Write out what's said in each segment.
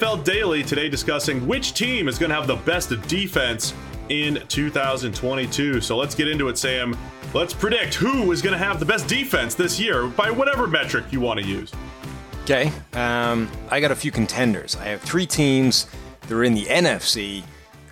NFL Daily today discussing which team is going to have the best defense in 2022. So let's get into it, Sam. Let's predict who is going to have the best defense this year by whatever metric you want to use. Okay, um, I got a few contenders. I have three teams that are in the NFC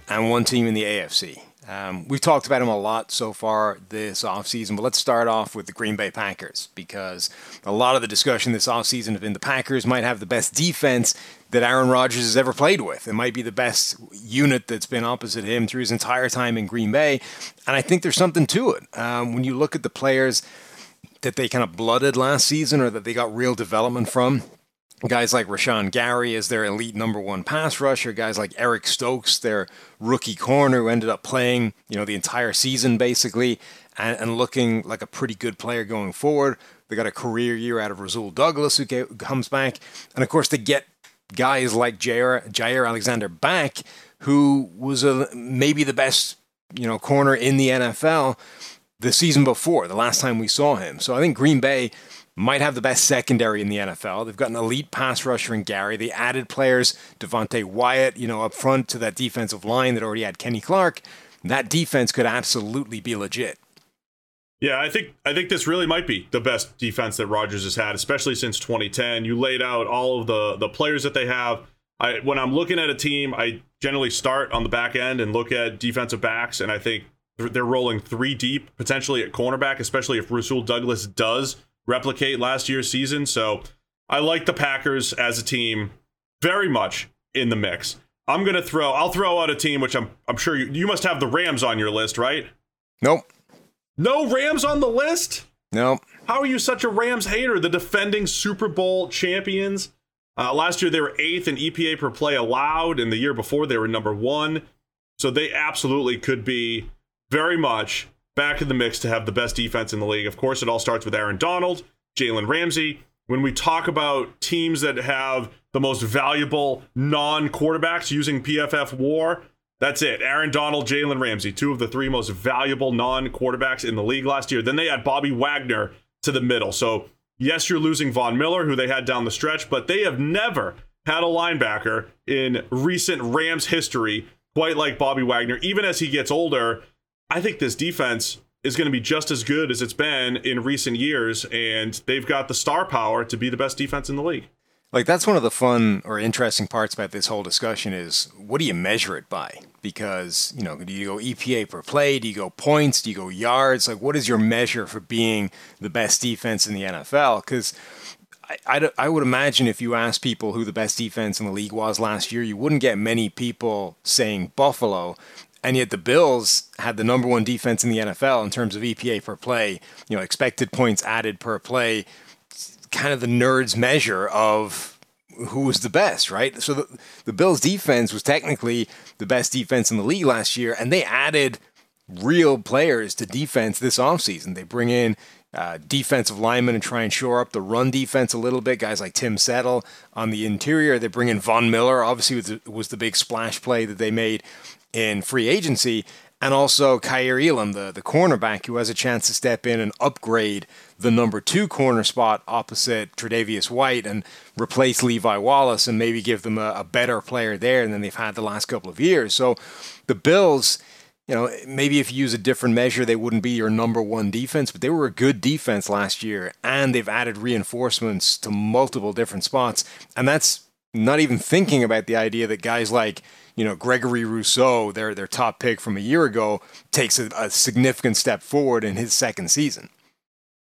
and one team in the AFC. Um, we've talked about them a lot so far this offseason, but let's start off with the Green Bay Packers because a lot of the discussion this offseason has been the Packers might have the best defense that Aaron Rodgers has ever played with. It might be the best unit that's been opposite him through his entire time in Green Bay. And I think there's something to it. Um, when you look at the players that they kind of blooded last season or that they got real development from, guys like Rashan Gary as their elite number one pass rusher, guys like Eric Stokes, their rookie corner who ended up playing, you know, the entire season basically and, and looking like a pretty good player going forward. They got a career year out of Rasul Douglas who comes back. And of course, they get guys like Jair, Jaire Alexander back, who was a, maybe the best, you know, corner in the NFL the season before, the last time we saw him. So I think Green Bay might have the best secondary in the NFL. They've got an elite pass rusher in Gary. They added players, Devonte Wyatt, you know, up front to that defensive line that already had Kenny Clark. That defense could absolutely be legit. Yeah, I think I think this really might be the best defense that Rodgers has had, especially since 2010. You laid out all of the the players that they have. I when I'm looking at a team, I generally start on the back end and look at defensive backs, and I think they're rolling three deep, potentially at cornerback, especially if Rasul Douglas does replicate last year's season. So I like the Packers as a team very much in the mix. I'm gonna throw. I'll throw out a team which I'm I'm sure you you must have the Rams on your list, right? Nope. No Rams on the list. Nope. How are you such a Rams hater? The defending Super Bowl champions. Uh, last year they were eighth in EPA per play allowed, and the year before they were number one. So they absolutely could be very much back in the mix to have the best defense in the league. Of course, it all starts with Aaron Donald, Jalen Ramsey. When we talk about teams that have the most valuable non quarterbacks using PFF war, that's it. Aaron Donald, Jalen Ramsey, two of the three most valuable non quarterbacks in the league last year. Then they add Bobby Wagner to the middle. So, yes, you're losing Von Miller, who they had down the stretch, but they have never had a linebacker in recent Rams history quite like Bobby Wagner. Even as he gets older, I think this defense is going to be just as good as it's been in recent years, and they've got the star power to be the best defense in the league. Like that's one of the fun or interesting parts about this whole discussion is what do you measure it by? Because you know, do you go EPA per play? Do you go points? Do you go yards? Like, what is your measure for being the best defense in the NFL? Because I, I, I, would imagine if you asked people who the best defense in the league was last year, you wouldn't get many people saying Buffalo. And yet the Bills had the number one defense in the NFL in terms of EPA per play, you know, expected points added per play, kind of the nerds measure of who was the best, right? So the, the Bills defense was technically the best defense in the league last year, and they added real players to defense this offseason. They bring in uh, defensive linemen and try and shore up the run defense a little bit. Guys like Tim Settle on the interior. They bring in Von Miller, obviously, was the, was the big splash play that they made in free agency, and also Kaiir Elam, the, the cornerback, who has a chance to step in and upgrade the number two corner spot opposite Tre'Davious White and replace Levi Wallace and maybe give them a, a better player there than they've had the last couple of years. So the Bills, you know, maybe if you use a different measure, they wouldn't be your number one defense, but they were a good defense last year, and they've added reinforcements to multiple different spots. And that's not even thinking about the idea that guys like you know, Gregory Rousseau, their their top pick from a year ago, takes a, a significant step forward in his second season.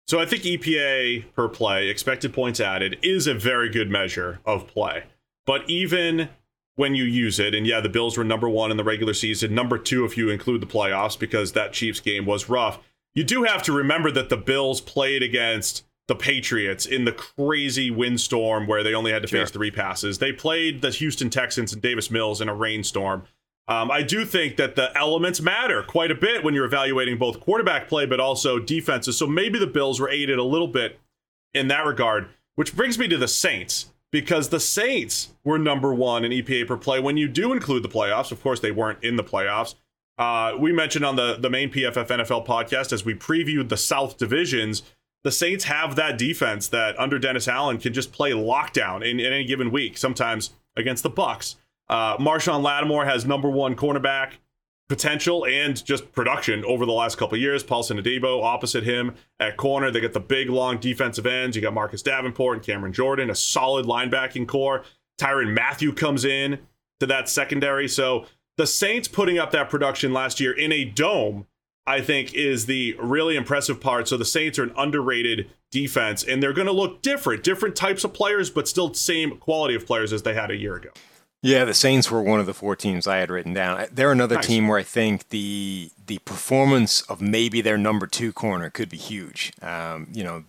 So I think EPA per play, expected points added, is a very good measure of play. But even when you use it, and yeah, the Bills were number one in the regular season, number two if you include the playoffs, because that Chiefs game was rough. You do have to remember that the Bills played against the Patriots in the crazy windstorm where they only had to sure. face three passes. They played the Houston Texans and Davis Mills in a rainstorm. Um, I do think that the elements matter quite a bit when you're evaluating both quarterback play but also defenses. So maybe the Bills were aided a little bit in that regard, which brings me to the Saints because the Saints were number one in EPA per play when you do include the playoffs. Of course, they weren't in the playoffs. Uh, we mentioned on the, the main PFF NFL podcast as we previewed the South divisions the Saints have that defense that under Dennis Allen can just play lockdown in, in any given week. Sometimes against the Bucks. Uh, Marshon Lattimore has number one cornerback potential and just production over the last couple years. Paulson Adebo opposite him at corner. They got the big, long defensive ends. You got Marcus Davenport and Cameron Jordan, a solid linebacking corps. Tyrann Mathieu comes in to that secondary. So the Saints putting up that production last year in a dome, I think, is the really impressive part. So the Saints are an underrated defense, and they're going to look different, different types of players, but still same quality of players as they had a year ago. Yeah, the Saints were one of the four teams I had written down. They're another nice. team where I think the the performance of maybe their number two corner could be huge. Um, you know,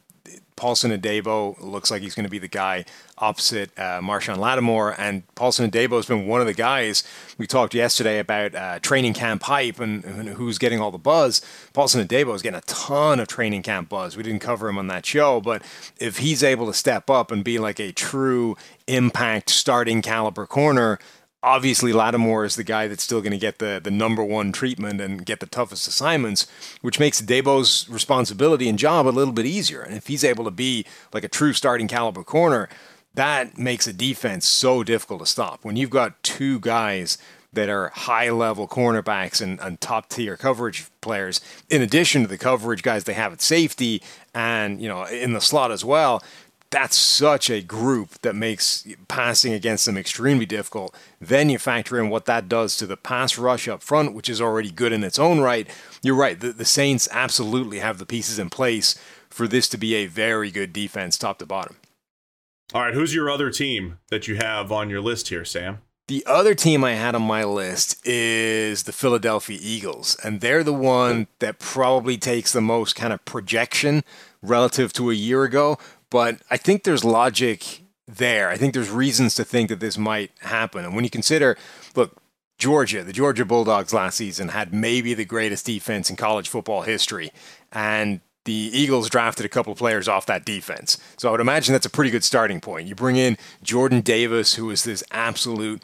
Paulson Adebo looks like he's going to be the guy opposite uh, Marshon Lattimore. And Paulson Adebo has been one of the guys we talked yesterday about uh, training camp hype and, and, who's getting all the buzz. Paulson Adebo is getting a ton of training camp buzz. We didn't cover him on that show, but if he's able to step up and be like a true impact starting caliber corner, obviously Lattimore is the guy that's still going to get the, the number one treatment and get the toughest assignments, which makes Debo's responsibility and job a little bit easier. And if he's able to be like a true starting caliber corner, that makes a defense so difficult to stop. When you've got two guys that are high level cornerbacks and, and top tier coverage players, in addition to the coverage guys they have at safety and you know in the slot as well, that's such a group that makes passing against them extremely difficult. Then you factor in what that does to the pass rush up front, which is already good in its own right. You're right. The, the Saints absolutely have the pieces in place for this to be a very good defense, top to bottom. All right. Who's your other team that you have on your list here, Sam? The other team I had on my list is the Philadelphia Eagles, and they're the one that probably takes the most kind of projection relative to a year ago but I think there's logic there. I think there's reasons to think that this might happen. And when you consider, look, Georgia, the Georgia Bulldogs last season had maybe the greatest defense in college football history. And the Eagles drafted a couple of players off that defense. So I would imagine that's a pretty good starting point. You bring in Jordan Davis, who is this absolute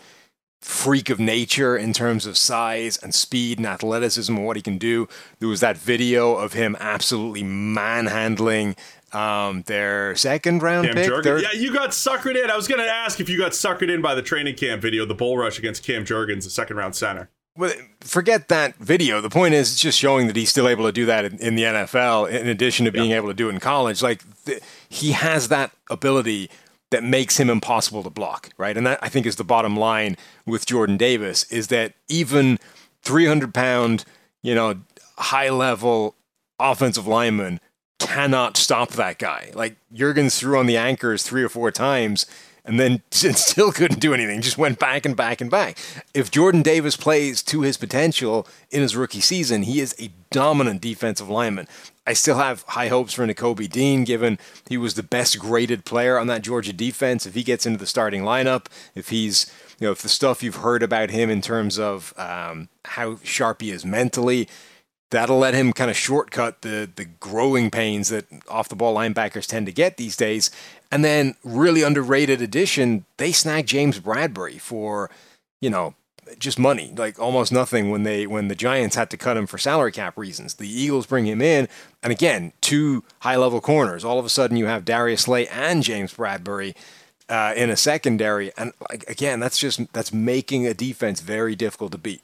freak of nature in terms of size and speed and athleticism and what he can do. There was that video of him absolutely manhandling um, their second round Cam pick. Yeah, you got suckered in. I was going to ask if you got suckered in by the training camp video, the bull rush against Cam Jurgens, the second round center. Well, forget that video. The point is, it's just showing that he's still able to do that in, in the NFL, in addition to being yeah. able to do it in college. Like th- he has that ability that makes him impossible to block, right? And that I think is the bottom line with Jordan Davis is that even 300 pound, you know, high level offensive lineman cannot stop that guy. Like Jurgens threw on the anchors three or four times and then still couldn't do anything. Just went back and back and back. If Jordan Davis plays to his potential in his rookie season, he is a dominant defensive lineman. I still have high hopes for Nakobe Dean, given he was the best graded player on that Georgia defense. If he gets into the starting lineup, if he's you know, if the stuff you've heard about him in terms of um, how sharp he is mentally, that'll let him kind of shortcut the the growing pains that off the ball linebackers tend to get these days. And then really underrated addition, they snagged James Bradberry for, you know, just money, like almost nothing when they when the Giants had to cut him for salary cap reasons. The Eagles bring him in, and again, two high level corners. All of a sudden, you have Darius Slay and James Bradberry Uh, in a secondary, and like, again, that's just that's making a defense very difficult to beat.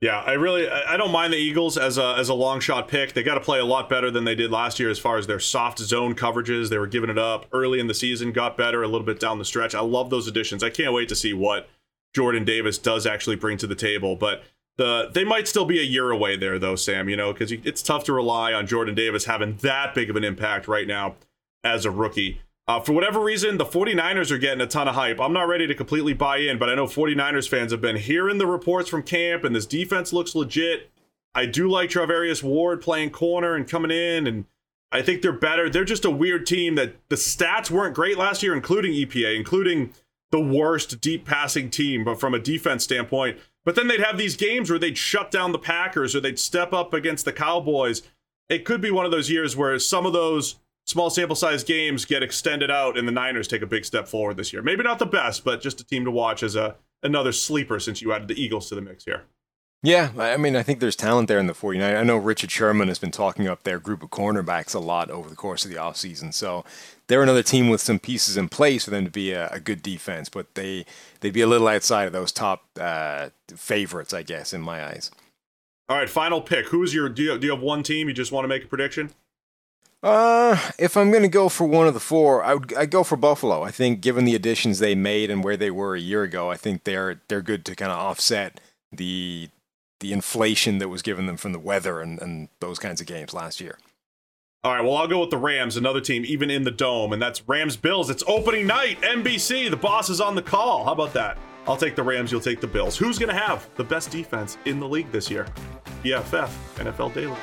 Yeah, I really I don't mind the Eagles as a as a long shot pick. They got to play a lot better than they did last year as far as their soft zone coverages. They were giving it up early in the season, got better a little bit down the stretch. I love those additions. I can't wait to see what Jordan Davis does actually bring to the table, but the they might still be a year away there though, Sam, you know, cuz it's tough to rely on Jordan Davis having that big of an impact right now as a rookie. Uh, for whatever reason, the 49ers are getting a ton of hype. I'm not ready to completely buy in, but I know 49ers fans have been hearing the reports from camp, and this defense looks legit. I do like Charvarius Ward playing corner and coming in, and I think they're better. They're just a weird team that the stats weren't great last year, including EPA, including the worst deep passing team, but from a defense standpoint. But then they'd have these games where they'd shut down the Packers or they'd step up against the Cowboys. It could be one of those years where some of those small sample size games get extended out and the Niners take a big step forward this year. Maybe not the best, but just a team to watch as a another sleeper since you added the Eagles to the mix here. Yeah, I mean, I think there's talent there in the 49. I know Richard Sherman has been talking up their group of cornerbacks a lot over the course of the offseason. So they're another team with some pieces in place for them to be a, a good defense, but they, they'd be a little outside of those top uh, favorites, I guess, in my eyes. All right, final pick. Who's your, do you, do you have one team you just want to make a prediction? Uh, if I'm going to go for one of the four, I would I go for Buffalo. I think given the additions they made and where they were a year ago, I think they're they're good to kind of offset the the inflation that was given them from the weather and, and those kinds of games last year. All right, well, I'll go with the Rams, another team, even in the dome, and that's Rams Bills. It's opening night, NBC. The boss is on the call. How about that? I'll take the Rams, you'll take the Bills. Who's going to have the best defense in the league this year? PFF, NFL Daily.